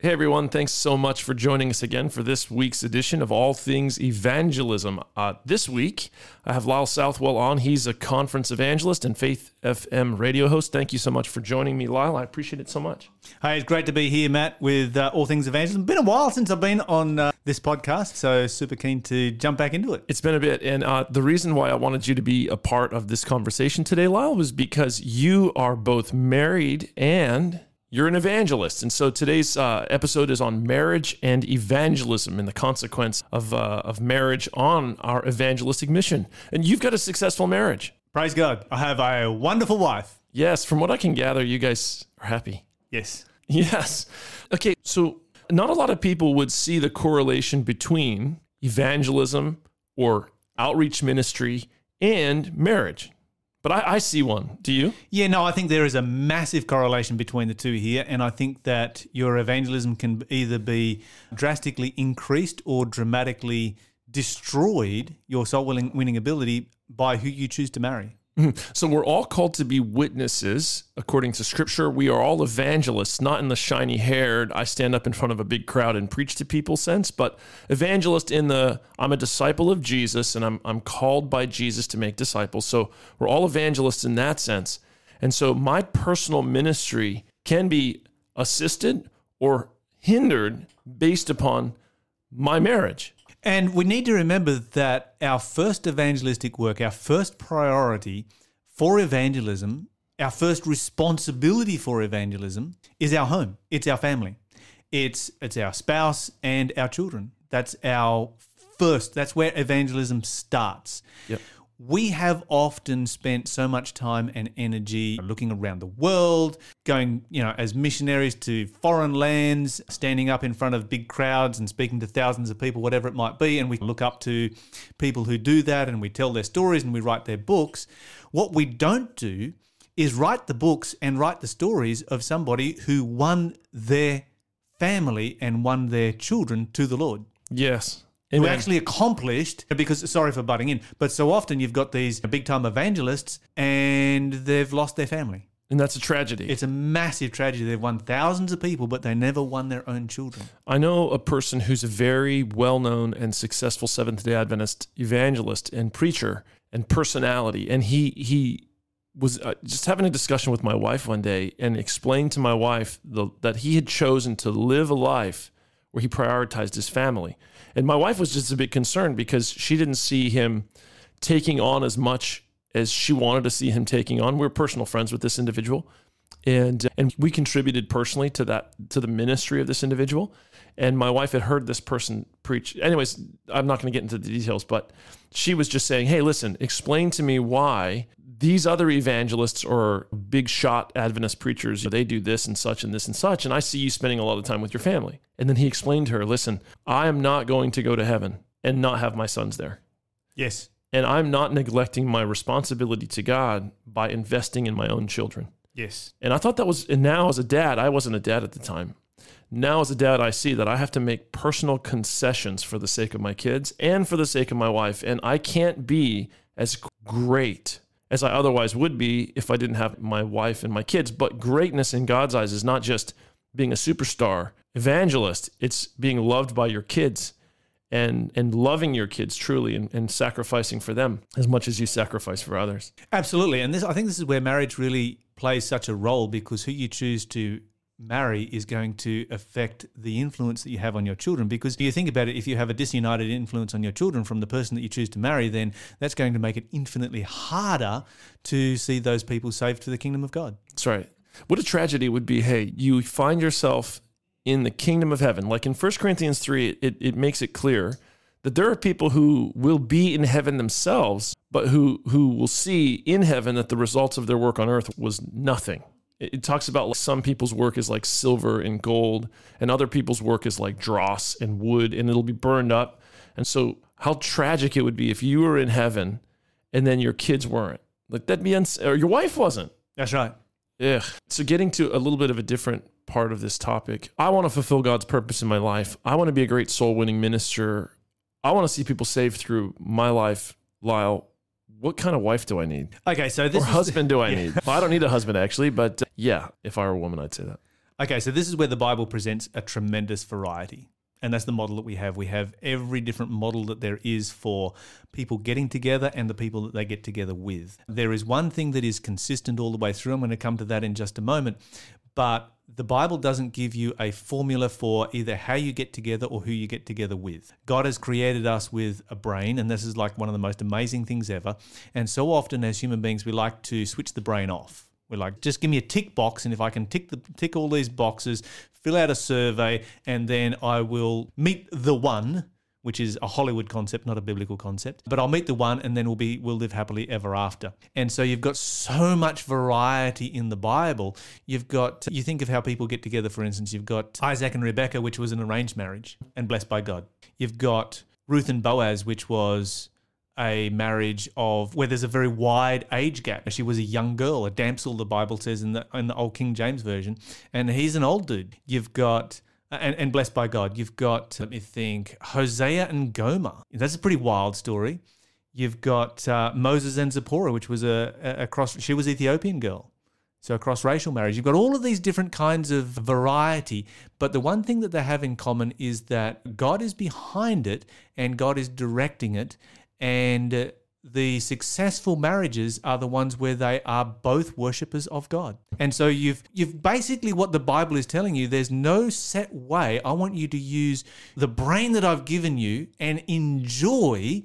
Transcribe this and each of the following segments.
Hey everyone, thanks so much for joining us again for this week's edition of All Things Evangelism. Uh, this week, I have Lyle Southwell on. He's a conference evangelist and Faith FM radio host. Thank you so much for joining me, Lyle. I appreciate it so much. Hey, it's great to be here, Matt, with uh, All Things Evangelism. Been a while since I've been on uh, this podcast, so super keen to jump back into it. It's been a bit, and uh, the reason why I wanted you to be a part of this conversation today, Lyle, was because you are both married and you're an evangelist. And so today's uh, episode is on marriage and evangelism and the consequence of, uh, of marriage on our evangelistic mission. And you've got a successful marriage. Praise God. I have a wonderful wife. Yes, from what I can gather, you guys are happy. Yes. Yes. Okay, so not a lot of people would see the correlation between evangelism or outreach ministry and marriage. But I, I, see one. Do you? Yeah, no, I think there is a massive correlation between the two here. And I think that your evangelism can either be drastically increased or dramatically destroyed, your soul winning ability, by who you choose to marry. So we're all called to be witnesses according to scripture. We are all evangelists, not in the shiny haired, I stand up in front of a big crowd and preach to people sense, but evangelist in the I'm a disciple of Jesus and I'm, I'm called by Jesus to make disciples. So we're all evangelists in that sense. And so my personal ministry can be assisted or hindered based upon my marriage. And we need to remember that our first evangelistic work, our first priority for evangelism, our first responsibility for evangelism is our home. It's our family. It's it's our spouse and our children. That's our first. That's where evangelism starts. Yep we have often spent so much time and energy looking around the world, going, you know, as missionaries to foreign lands, standing up in front of big crowds and speaking to thousands of people, whatever it might be. And we look up to people who do that and we tell their stories and we write their books. What we don't do is write the books and write the stories of somebody who won their family and won their children to the Lord. Yes who actually accomplished because sorry for butting in, but so often you've got these big time evangelists and they've lost their family. And that's a tragedy. It's a massive tragedy. They've won thousands of people, but they never won their own children. I know a person who's a very well known and successful Seventh day Adventist evangelist and preacher and personality. And he, he, was uh, just having a discussion with my wife one day and explained to my wife the, that he had chosen to live a life where he prioritized his family. And my wife was just a bit concerned because she didn't see him taking on as much as she wanted to see him taking on. We are personal friends with this individual. And uh, and we contributed personally to that to the ministry of this individual. And my wife had heard this person preach. Anyways, I'm not going to get into the details, but she was just saying, "Hey, listen, explain to me why these other evangelists or big shot Adventist preachers, they do this and such and this and such. And I see you spending a lot of time with your family. And then he explained to her, listen, I am not going to go to heaven and not have my sons there. Yes. And I'm not neglecting my responsibility to God by investing in my own children. Yes. And I thought that was, and now as a dad, I wasn't a dad at the time. Now as a dad, I see that I have to make personal concessions for the sake of my kids and for the sake of my wife. And I can't be as great as I otherwise would be if I didn't have my wife and my kids. But greatness in God's eyes is not just being a superstar evangelist, it's being loved by your kids and and loving your kids truly and, and sacrificing for them as much as you sacrifice for others. Absolutely. And this I think this is where marriage really plays such a role because who you choose to marry is going to affect the influence that you have on your children. Because if you think about it, if you have a disunited influence on your children from the person that you choose to marry, then that's going to make it infinitely harder to see those people saved to the kingdom of God. That's right. What a tragedy would be, hey, you find yourself in the kingdom of heaven. Like in 1 Corinthians 3, it, it makes it clear that there are people who will be in heaven themselves, but who, who will see in heaven that the results of their work on earth was nothing it talks about like some people's work is like silver and gold and other people's work is like dross and wood and it'll be burned up. And so how tragic it would be if you were in heaven and then your kids weren't. Like that'd be uns- or your wife wasn't. That's right. Yeah so getting to a little bit of a different part of this topic i want to fulfill god's purpose in my life. I want to be a great soul winning minister. I want to see people saved through my life lyle what kind of wife do I need? Okay, so this or husband do I yeah. need? Well, I don't need a husband actually, but uh, yeah, if I were a woman, I'd say that. Okay, so this is where the Bible presents a tremendous variety. And that's the model that we have. We have every different model that there is for people getting together and the people that they get together with. There is one thing that is consistent all the way through. I'm going to come to that in just a moment. But the Bible doesn't give you a formula for either how you get together or who you get together with. God has created us with a brain, and this is like one of the most amazing things ever. And so often, as human beings, we like to switch the brain off. We're like, just give me a tick box, and if I can tick the tick all these boxes, fill out a survey, and then I will meet the one, which is a Hollywood concept, not a biblical concept. But I'll meet the one, and then we'll be we'll live happily ever after. And so you've got so much variety in the Bible. You've got you think of how people get together. For instance, you've got Isaac and Rebecca, which was an arranged marriage and blessed by God. You've got Ruth and Boaz, which was a marriage of where there's a very wide age gap. She was a young girl, a damsel, the Bible says in the in the old King James version, and he's an old dude. You've got and, and blessed by God. You've got let me think, Hosea and Gomer. That's a pretty wild story. You've got uh, Moses and Zipporah, which was a, a, cross. She was Ethiopian girl. So a cross-racial marriage. You've got all of these different kinds of variety, but the one thing that they have in common is that God is behind it and God is directing it, and uh, the successful marriages are the ones where they are both worshippers of God. And so you've you've basically what the Bible is telling you there's no set way. I want you to use the brain that I've given you and enjoy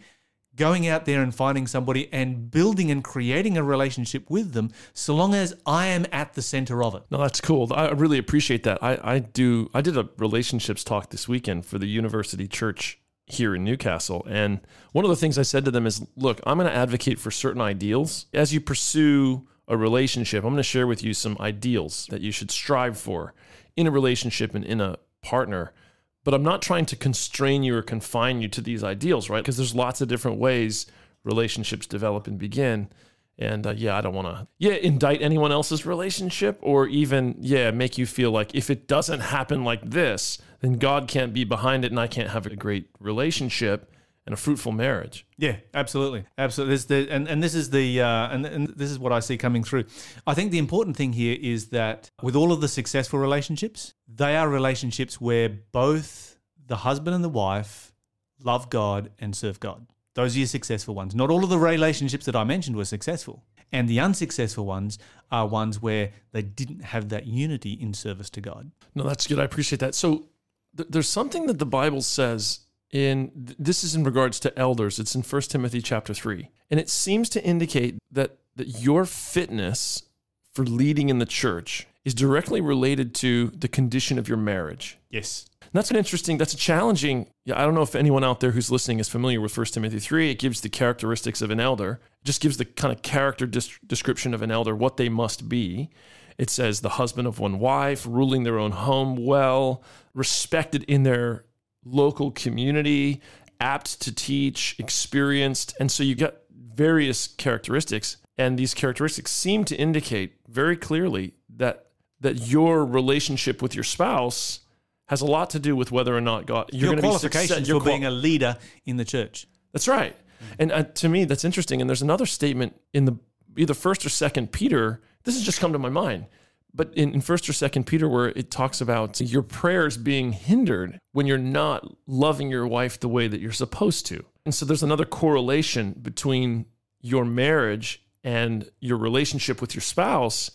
going out there and finding somebody and building and creating a relationship with them so long as I am at the center of it. No, that's cool. I really appreciate that. I, I do. I did a relationships talk this weekend for the University Church here in Newcastle. And one of the things I said to them is look, I'm going to advocate for certain ideals. As you pursue a relationship, I'm going to share with you some ideals that you should strive for in a relationship and in a partner. But I'm not trying to constrain you or confine you to these ideals, right? Because there's lots of different ways relationships develop and begin. And uh, yeah, I don't want to, yeah, indict anyone else's relationship or even, yeah, make you feel like if it doesn't happen like this, then God can't be behind it and I can't have a great relationship and a fruitful marriage. Yeah, absolutely, absolutely. This the, and and this is the uh, and, and this is what I see coming through. I think the important thing here is that with all of the successful relationships, they are relationships where both the husband and the wife love God and serve God. Those are your successful ones. Not all of the relationships that I mentioned were successful. And the unsuccessful ones are ones where they didn't have that unity in service to God. No, that's good. I appreciate that. So th- there's something that the Bible says in this is in regards to elders. It's in 1 Timothy chapter 3. And it seems to indicate that that your fitness for leading in the church is directly related to the condition of your marriage. Yes. And that's an interesting, that's a challenging. Yeah, I don't know if anyone out there who's listening is familiar with 1 Timothy 3. It gives the characteristics of an elder, it just gives the kind of character description of an elder, what they must be. It says the husband of one wife, ruling their own home well, respected in their local community, apt to teach, experienced. And so you get various characteristics. And these characteristics seem to indicate very clearly that that your relationship with your spouse has a lot to do with whether or not God you're your to be qualifications success, for your qual- being a leader in the church. That's right. And uh, to me, that's interesting. And there's another statement in the either first or second Peter. This has just come to my mind. But in, in first or second Peter, where it talks about your prayers being hindered when you're not loving your wife the way that you're supposed to. And so there's another correlation between your marriage and your relationship with your spouse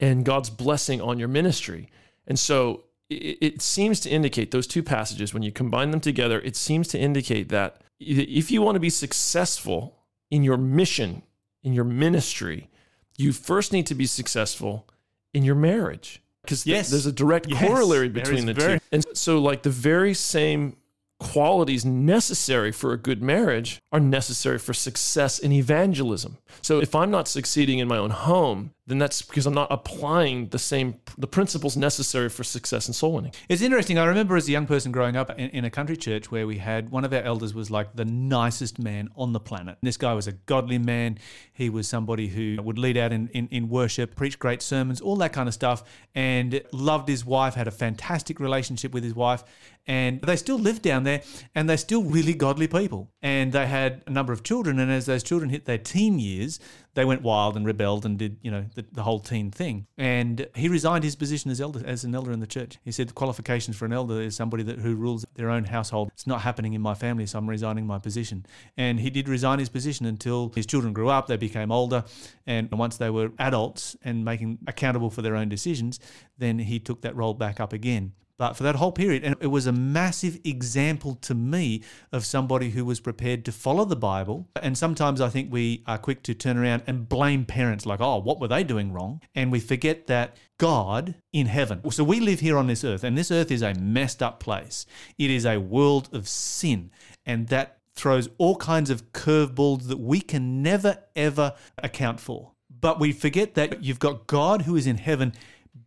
and God's blessing on your ministry. And so it, it seems to indicate those two passages, when you combine them together, it seems to indicate that if you want to be successful in your mission, in your ministry, you first need to be successful in your marriage. Because Yes. there's a direct Yes. corollary between the very- two. And so, like, the very same qualities necessary for a good marriage are necessary for success in evangelism. So if I'm not succeeding in my own home, then that's because I'm not applying the same the principles necessary for success in soul winning. It's interesting. I remember as a young person growing up in, in a country church where we had one of our elders was like the nicest man on the planet. This guy was a godly man. He was somebody who would lead out in, in, in worship, preach great sermons, all that kind of stuff, and loved his wife, had a fantastic relationship with his wife. And they still lived down there and they're still really godly people. And they had a number of children. And as those children hit their teen years, they went wild and rebelled and did you know the, the whole teen thing. And he resigned his position as elder as an elder in the church. He said the qualifications for an elder is somebody that who rules their own household. It's not happening in my family, so I'm resigning my position. And he did resign his position until his children grew up, they became older, and once they were adults and making accountable for their own decisions, then he took that role back up again but for that whole period. And it was a massive example to me of somebody who was prepared to follow the Bible. And sometimes I think we are quick to turn around and blame parents, like, oh, what were they doing wrong? And we forget that God in heaven. So we live here on this earth, and this earth is a messed up place. It is a world of sin. And that throws all kinds of curveballs that we can never, ever account for. But we forget that you've got God who is in heaven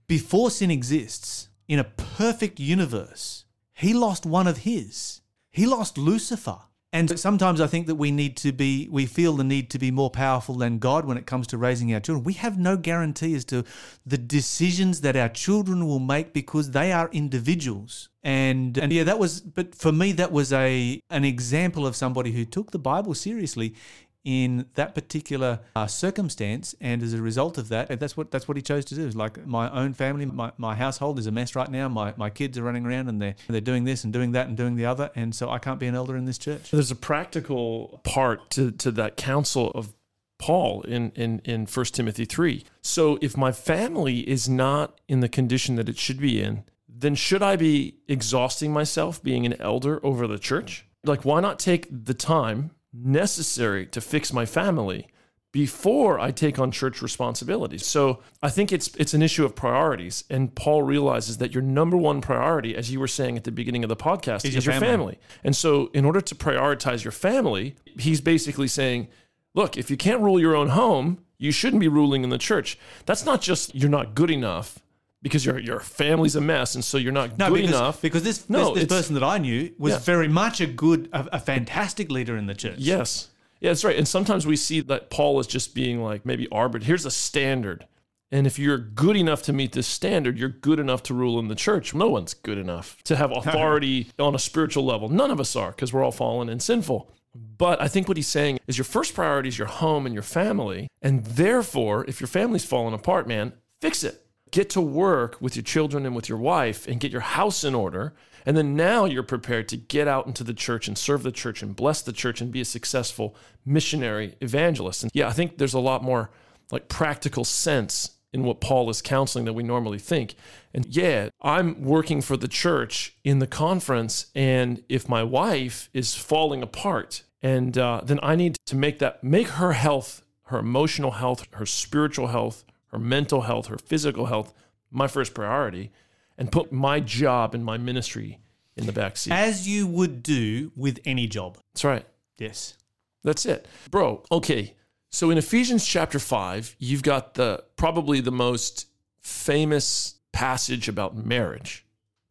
before sin exists in a perfect universe, he lost one of his. He lost Lucifer. And sometimes I think that we need to be, we feel the need to be more powerful than God when it comes to raising our children. We have no guarantee as to the decisions that our children will make because they are individuals. And, and yeah, that was, but for me, that was a, an example of somebody who took the Bible seriously in that particular uh, circumstance and as a result of that that's what that's what he chose to do like my own family my, my household is a mess right now my, my kids are running around and they're they're doing this and doing that and doing the other and so I can't be an elder in this church there's a practical part to to that counsel of Paul in, in, in 1 Timothy 3. So if my family is not in the condition that it should be in, then should I be exhausting myself being an elder over the church? Like, why not take the time necessary to fix my family before I take on church responsibilities. So I think it's it's an issue of priorities. And Paul realizes that your number one priority, as you were saying at the beginning of the podcast, is, is your, family. family. And so in order to prioritize your family, he's basically saying, look, if you can't rule your own home, you shouldn't be ruling in the church. That's not just you're not good enough because your your family's a mess, and so you're not no, good because, enough. Because this no, this, this person that I knew was yeah. very much a good, a, a, fantastic leader in the church. Yes, yeah, that's right. And sometimes we see that Paul is just being like maybe arbiter. Here's a standard, and if you're good enough to meet this standard, you're good enough to rule in the church. No one's good enough to have authority on a spiritual level. None of us are because we're all fallen and sinful. But I think what he's saying is your first priority is your home and your family. And therefore, if your family's fallen apart, man, fix it get to work with your children and with your wife and get your house in order. And then now you're prepared to get out into the church and serve the church and bless the church and be a successful missionary evangelist. And yeah, I think there's a lot more like practical sense in what Paul is counseling that we normally think. And yeah, I'm working for the church in the conference. And if my wife is falling apart, and uh, then I need to make that, make her health, her emotional health, her spiritual health, her mental health, her physical health, my first priority, and put my job and my ministry in the back seat. As you would do with any job. That's right. Yes. That's it. Bro, okay. So in Ephesians chapter 5, you've got the probably the most famous passage about marriage.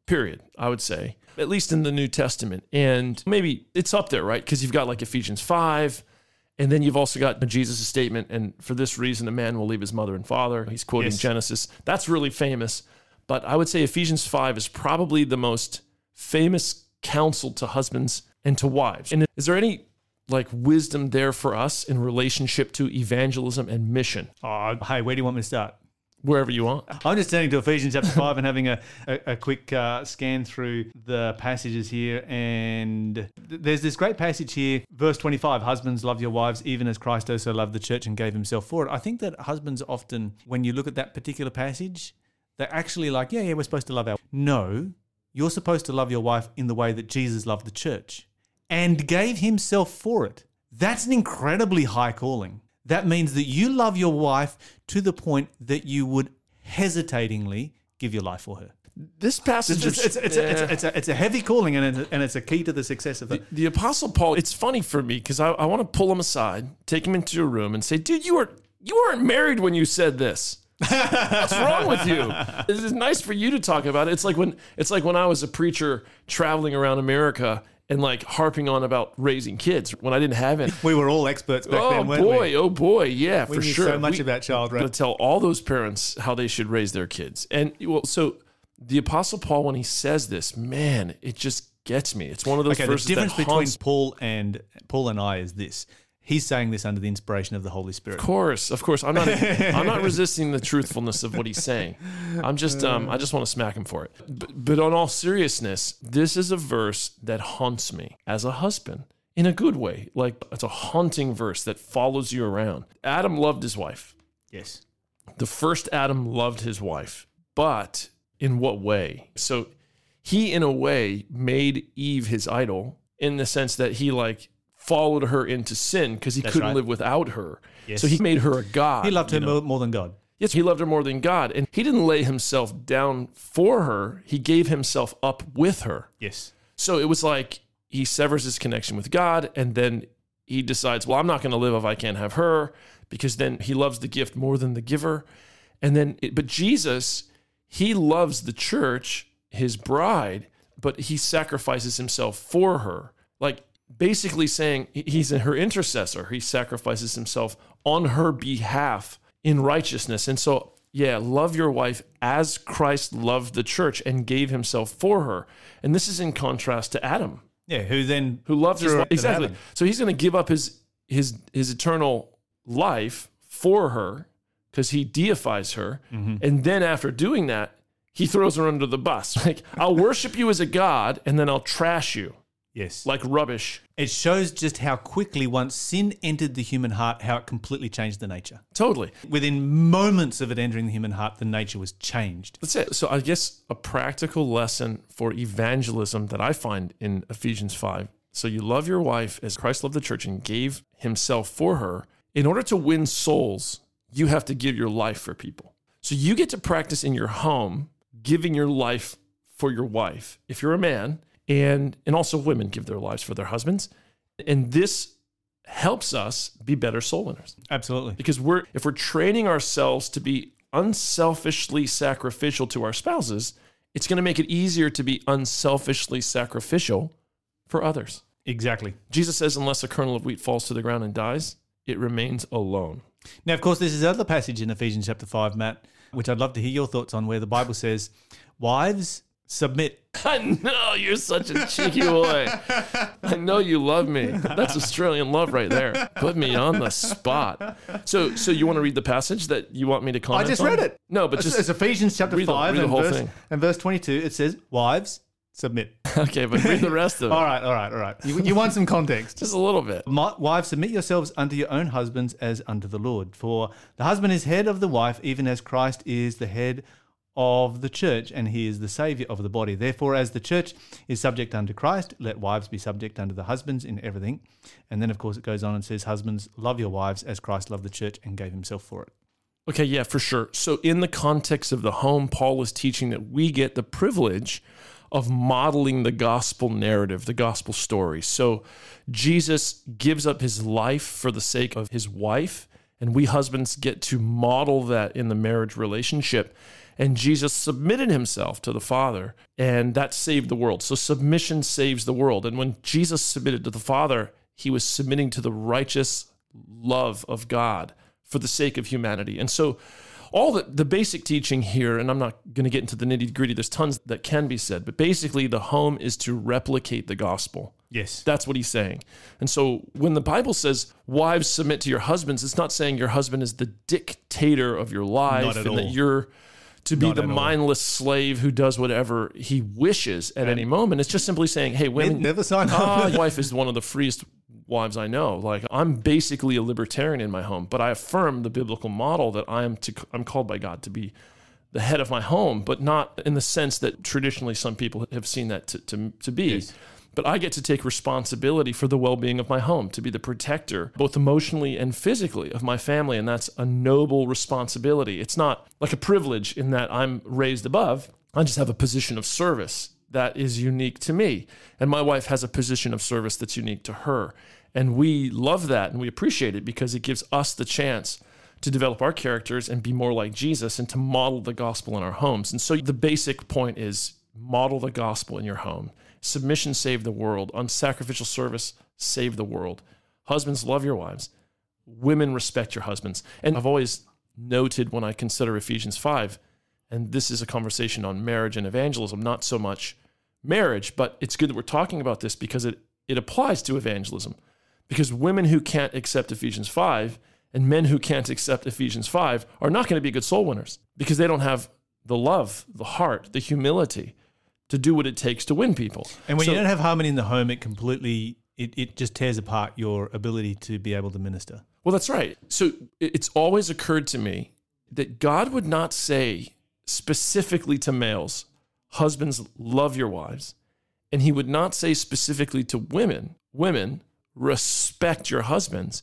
Period, I would say. At least in the New Testament. And maybe it's up there, right? Because you've got like Ephesians 5, and then you've also got Jesus' statement, and for this reason, a man will leave his mother and father. He's quoting yes. Genesis. That's really famous. But I would say Ephesians 5 is probably the most famous counsel to husbands and to wives. And is there any like wisdom there for us in relationship to evangelism and mission? Uh, hey, where do you want me to start? Wherever you want. I'm just turning to Ephesians chapter 5 and having a, a, a quick uh, scan through the passages here. And th- there's this great passage here, verse 25 Husbands, love your wives, even as Christ also loved the church and gave himself for it. I think that husbands often, when you look at that particular passage, they're actually like, yeah, yeah, we're supposed to love our. No, you're supposed to love your wife in the way that Jesus loved the church and gave himself for it. That's an incredibly high calling. That means that you love your wife to the point that you would hesitatingly give your life for her. This passage it's, it's, it's, it's, a, it's, a, heavy calling and it's, and it's a key to the success of it. The, the Apostle Paul, it's funny for me because I, I want to pull him aside, take him into a room and say, dude, you, were, you weren't married when you said this. What's wrong with you? This is nice for you to talk about it. It's like when it's like when I was a preacher traveling around America and like harping on about raising kids when I didn't have any. We were all experts back oh, then, weren't boy, we? Oh boy, yeah, we for knew sure. So much we, about child right? To tell all those parents how they should raise their kids, and well, so the Apostle Paul, when he says this, man, it just gets me. It's one of those okay, verses the difference between Paul and Paul and I is this: He's saying this under the inspiration of the Holy Spirit. Of course, of course. I'm not. I'm not resisting the truthfulness of what he's saying. I'm just. Um, I just want to smack him for it. But, but on all seriousness, this is a verse that haunts me as a husband in a good way. Like it's a haunting verse that follows you around. Adam loved his wife. Yes. The first Adam loved his wife, but in what way? So he, in a way, made Eve his idol in the sense that he like followed her into sin because he That's couldn't right. live without her. Yes. So he made her a god. He loved her you know? more, more than God. Yes, he loved her more than God. And he didn't lay himself down for her, he gave himself up with her. Yes. So it was like he severs his connection with God and then he decides, well, I'm not going to live if I can't have her because then he loves the gift more than the giver. And then, but Jesus, he loves the church, his bride, but he sacrifices himself for her. Like basically saying he's her intercessor. He sacrifices himself on her behalf in righteousness. And so, yeah, love your wife as Christ loved the church and gave himself for her. And this is in contrast to Adam, Yeah. Who then who loved his wife. Exactly. heaven. So he's going to give up his his his eternal life for her because he deifies her. Mm-hmm. And then after doing that, he throws her under the bus. Like, I'll worship you as a god and then I'll trash you Yes. like rubbish. It shows just how quickly once sin entered the human heart, how it completely changed the nature. Totally. Within moments of it entering the human heart, the nature was changed. That's it. So I guess a practical lesson for evangelism that I find in Ephesians 5. So you love your wife as Christ loved the church and gave himself for her. In order to win souls, you have to give your life for people. So you get to practice in your home giving your life for your wife if you're a man and and also women give their lives for their husbands. And this helps us be better soul winners Absolutely. because we're if we're training ourselves to be unselfishly sacrificial to our spouses it's going to make it easier to be unselfishly sacrificial for others Exactly. jesus says unless a kernel of wheat falls to the ground and dies it remains alone Now, of course, there's this other passage in Ephesians chapter 5, Matt, which I'd love to hear your thoughts on, where the Bible says, Wives, submit. i know you're such a cheeky boy i know you love me that's australian love right there put me on the spot so so you want to read the passage that you want me to comment? I just on? read it. no but It's, just it's Ephesians chapter read the- 5 read the and, verse, thing. and verse 22. It says, Wives, submit. okay but read the rest of it All right, all right, all right. You, you want some context. just a little bit My, wives, submit yourselves unto your own husbands as unto the Lord. For the husband is head of the wife, even as Christ is the head of the church, and he is the Savior of the body. Therefore, as the church is subject unto Christ, let wives be subject unto the husbands in everything. And then, of course, it goes on and says, Husbands, love your wives as Christ loved the church and gave himself for it. Okay, yeah, for sure. So, in the context of the home, Paul is teaching that we get the privilege of modeling the gospel narrative, the gospel story. So, Jesus gives up his life for the sake of his wife, and we husbands get to model that in the marriage relationship. And Jesus submitted himself to the Father, and that saved the world. So, submission saves the world. And when Jesus submitted to the Father, he was submitting to the righteous love of God for the sake of humanity. And so, all the, the basic teaching here, and I'm not going to get into the nitty gritty, there's tons that can be said, but basically, the home is to replicate the gospel. Yes. That's what he's saying. And so, when the Bible says, wives submit to your husbands, it's not saying your husband is the dictator of your life Not at and that all. you're to be Not the mindless slave who does whatever he wishes at any moment. It's just simply saying, hey, women, Never sign Ah, up. my wife is one of the freest wives I know. Like I'm basically a libertarian in my home, but I affirm the biblical model that I am to I'm called by God to be the head of my home, but not in the sense that traditionally some people have seen that to, to, to be. Yes. But I get to take responsibility for the well being of my home, to be the protector, both emotionally and physically, of my family. And that's a noble responsibility. It's not like a privilege in that I'm raised above. I just have a position of service that is unique to me. And my wife has a position of service that's unique to her. And we love that and we appreciate it because it gives us the chance to develop our characters and be more like Jesus and to model the gospel in our homes. And so the basic point is model the gospel in your home. Submission save the world. Unsacrificial service save the world. Husbands love your wives. Women respect your husbands. And I've always noted when I consider Ephesians 5 and this is a conversation on marriage and evangelism, not so much marriage, but it's good that we're talking about this because it it applies to evangelism. Because women who can't accept Ephesians 5 and men who can't accept Ephesians 5 are not going to be good soul winners because they don't have the love, the heart, the humility to do what it takes to win people. And when So- you don't have harmony in the home, it completely it, it just tears apart your ability to be able to minister. Well, that's right. So it's always occurred to me that God would not say specifically to males, husbands, love your wives. And he would not say specifically to women, women, respect your husbands,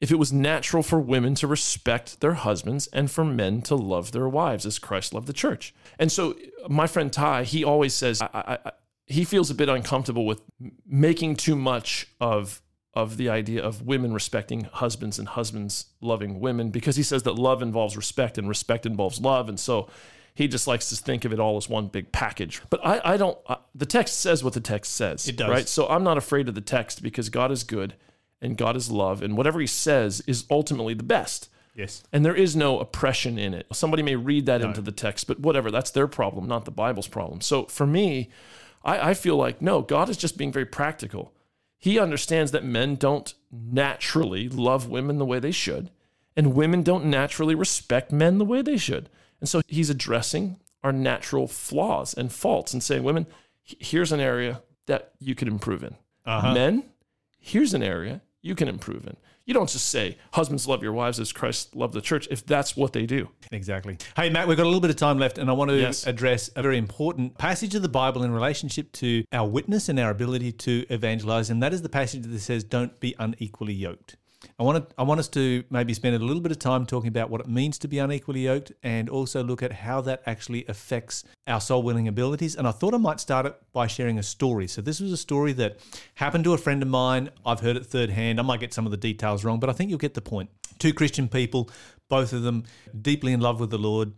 if it was natural for women to respect their husbands and for men to love their wives as Christ loved the church. And so my friend Ty, he always says, I, I, I, he feels a bit uncomfortable with making too much of of the idea of women respecting husbands and husbands loving women because he says that love involves respect and respect involves love and so he just likes to think of it all as one big package but i, I don't uh, the text says what the text says It does. right so i'm not afraid of the text because god is good and god is love and whatever he says is ultimately the best Yes. and there is no oppression in it. Somebody may read that into the text, but whatever, that's their problem, not the Bible's problem. So for me, I, I feel like, no, God is just being very practical. He understands that men don't naturally love women the way they should, and women don't naturally respect men the way they should. And so he's addressing our natural flaws and faults and saying, women, here's an area that you could improve in. Uh-huh. Men, here's an area you can improve in. You don't just say, husbands love your wives as Christ loved the church, if that's what they do. Exactly. Hey, Matt, we've got a little bit of time left, and I want to Yes. address a very important passage of the Bible in relationship to our witness and our ability to evangelize, and that is the passage that says, "Don't be unequally yoked." I want to, I want us to maybe spend a little bit of time talking about what it means to be unequally yoked, and also look at how that actually affects our soul winning abilities. And I thought I might start it by sharing a story. So this was a story that happened to a friend of mine. I've heard it third hand. I might get some of the details wrong, but I think you'll get the point. Two Christian people, both of them deeply in love with the Lord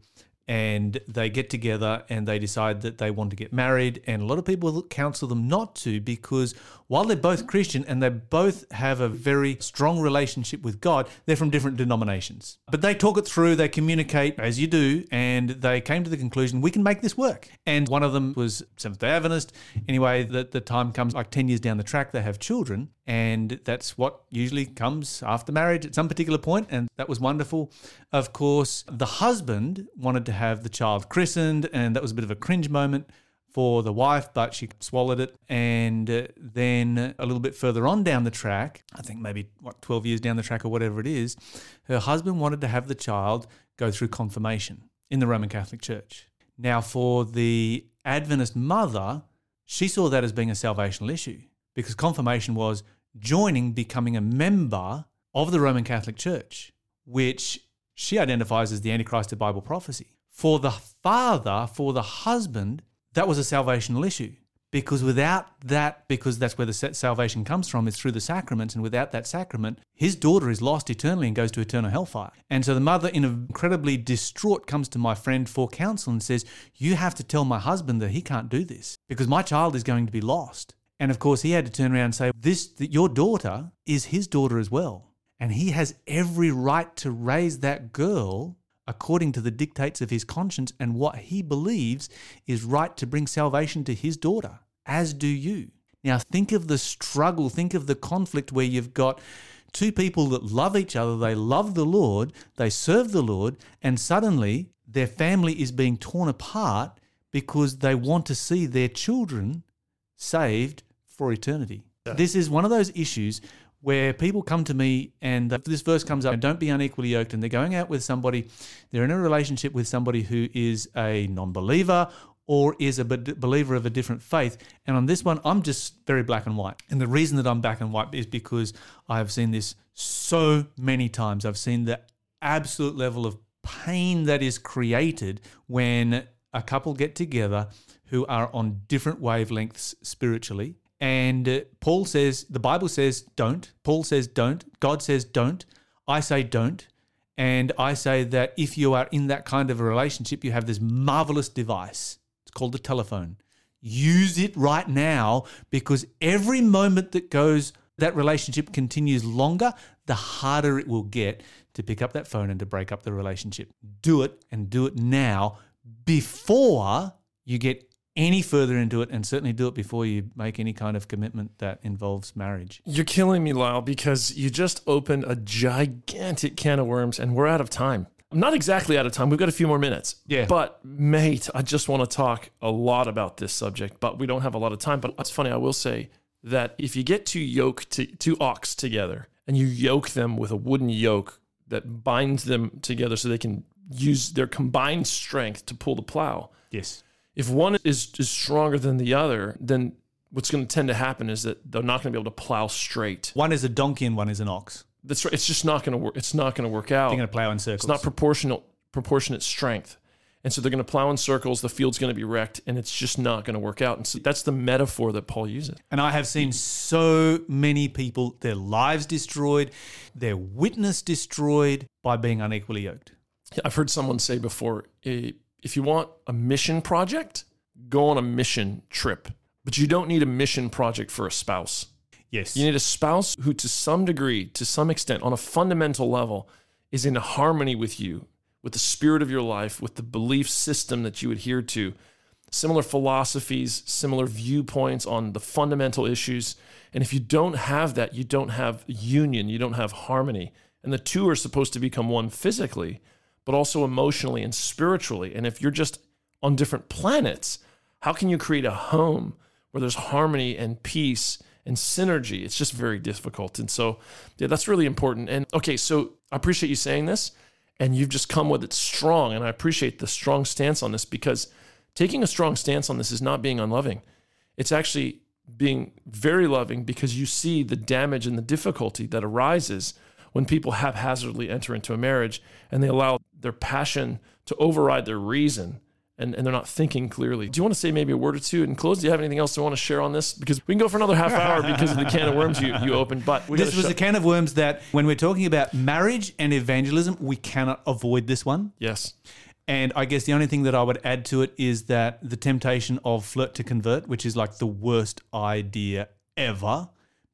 and they get together and they decide that they want to get married. And a lot of people counsel them not to because while they're both Christian and they both have a very strong relationship with God, they're from different denominations. But they talk it through, they communicate as you do, and they came to the conclusion we can make this work. And one of them was Seventh day Adventist. Anyway, the, the time comes like 10 years down the track, they have children. And that's what usually comes after marriage at some particular point. point, And that was wonderful. Of course, the husband wanted to have the child christened, and that was a bit of a cringe moment for the wife, but she swallowed it. And uh, then a little bit further on down the track, I think maybe what 12 years down the track or whatever it is, her husband wanted to have the child go through confirmation in the Roman Catholic Church. Now, for the Adventist mother, she saw that as being a salvational issue because confirmation was joining, becoming a member of the Roman Catholic Church, which she identifies as the Antichrist of Bible prophecy. For the father, for the husband, that was a salvational issue because without that, because that's where the salvation comes from, is through the sacraments, and without that sacrament, his daughter is lost eternally and goes to eternal hellfire. And so the mother, in incredibly distraught, comes to my friend for counsel and says, "You have to tell my husband that he can't do this because my child is going to be lost." And of course, he had to turn around and say, "This, that your daughter is his daughter as well, and he has every right to raise that girl." According to the dictates of his conscience and what he believes is right to bring salvation to his daughter, as do you. Now, think of the struggle, think of the conflict where you've got two people that love each other, they love the Lord, they serve the Lord, and suddenly their family is being torn apart because they want to see their children saved for eternity. This is one of those issues where people come to me and this verse comes up don't be unequally yoked and they're going out with somebody they're in a relationship with somebody who is a non-believer or is a believer of a different faith. And on this one i'm just very black and white. And the reason that i'm black and white is because i have seen this so many times. I've seen the absolute level of pain that is created when a couple get together who are on different wavelengths spiritually and Paul says, the Bible says don't. Paul says don't. God says don't. I say don't. And I say that if you are in that kind of a relationship, you have this marvelous device. It's called the telephone. Use it right now because every moment that goes, that relationship continues longer, the harder it will get to pick up that phone and to break up the relationship. Do it and do it now before you get any further into it, and certainly do it before you make any kind of commitment that involves marriage. You're killing me, Lyle, because you just opened a gigantic can of worms and we're out of time. I'm not exactly out of time. We've got a few more minutes. Yeah. But, mate, I just want to talk a lot about this subject, but we don't have a lot of time. But it's funny, I will say that if you get two yoke to two ox together and you yoke them with a wooden yoke that binds them together so they can use their combined strength to pull the plow. Yes. If one is, is stronger than the other, then what's going to tend to happen is that they're not going to be able to plow straight. One is a donkey and one is an ox. That's right. It's just not going to work. It's not going to work out. They're going to plow in circles. It's not proportional proportionate strength. And so they're going to plow in circles, the field's going to be wrecked, and it's just not going to work out. And so that's the metaphor that Paul uses. And I have seen so many people, their lives destroyed, their witness destroyed by being unequally yoked. I've heard someone say before if you want a mission project, go on a mission trip. But you don't need a mission project for a spouse. Yes. You need a spouse who, to some degree, to some extent, on a fundamental level, is in harmony with you, with the spirit of your life, with the belief system that you adhere to, similar philosophies, similar viewpoints on the fundamental issues. And if you don't have that, you don't have union, you don't have harmony. And the two are supposed to become one physically, but also emotionally and spiritually. And if you're just on different planets, how can you create a home where there's harmony and peace and synergy? It's just very difficult. And so, yeah, that's really important. And okay, so I appreciate you saying this, and you've just come with it strong. And I appreciate the strong stance on this because taking a strong stance on this is not being unloving. It's actually being very loving because you see the damage and the difficulty that arises when people haphazardly enter into a marriage and they allow their passion to override their reason and, and they're not thinking clearly. Do you want to say maybe a word or two and close? Do you have anything else you want to share on this? Because we can go for another half hour because of the can of worms you, you opened. But we this was shut- a can of worms that when we're talking about marriage and evangelism, we cannot avoid this one. yes. And I guess the only thing that I would add to it is that the temptation of flirt to convert, which is like the worst idea ever,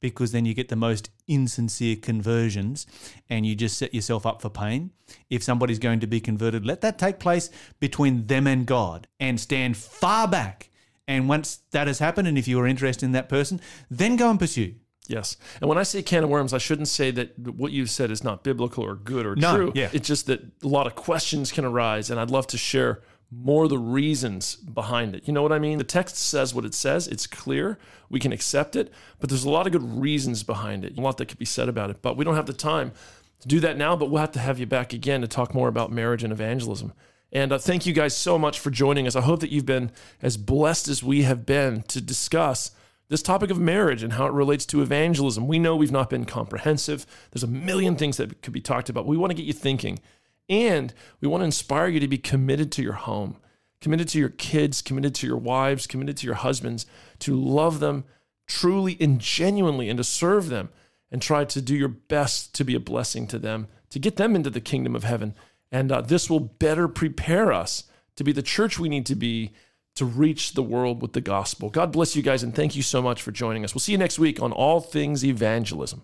because then you get the most insincere conversions and you just set yourself up for pain. If somebody's going to be converted, let that take place between them and God and stand far back. And once that has happened, and if you are interested in that person, then go and pursue. Yes. And when I say can of worms, I shouldn't say that what you've said is not biblical or good or No, true. yeah. It's just that a lot of questions can arise, and I'd love to share more the reasons behind it. You know what I mean? The text says what it says, it's clear, we can accept it, but there's a lot of good reasons behind it, a lot that could be said about it. But we don't have the time to do that now, but we'll have to have you back again to talk more about marriage and evangelism. And uh, thank you guys so much for joining us. I hope that you've been as blessed as we have been to discuss this topic of marriage and how it relates to evangelism. We know we've not been comprehensive. There's a million things that could be talked about. We want to get you thinking. And we want to inspire you to be committed to your home, committed to your kids, committed to your wives, committed to your husbands, to love them truly and genuinely and to serve them and try to do your best to be a blessing to them, to get them into the kingdom of heaven. And uh, this will better prepare us to be the church we need to be to reach the world with the gospel. God bless you guys and thank you so much for joining us. We'll see you next week on All Things Evangelism.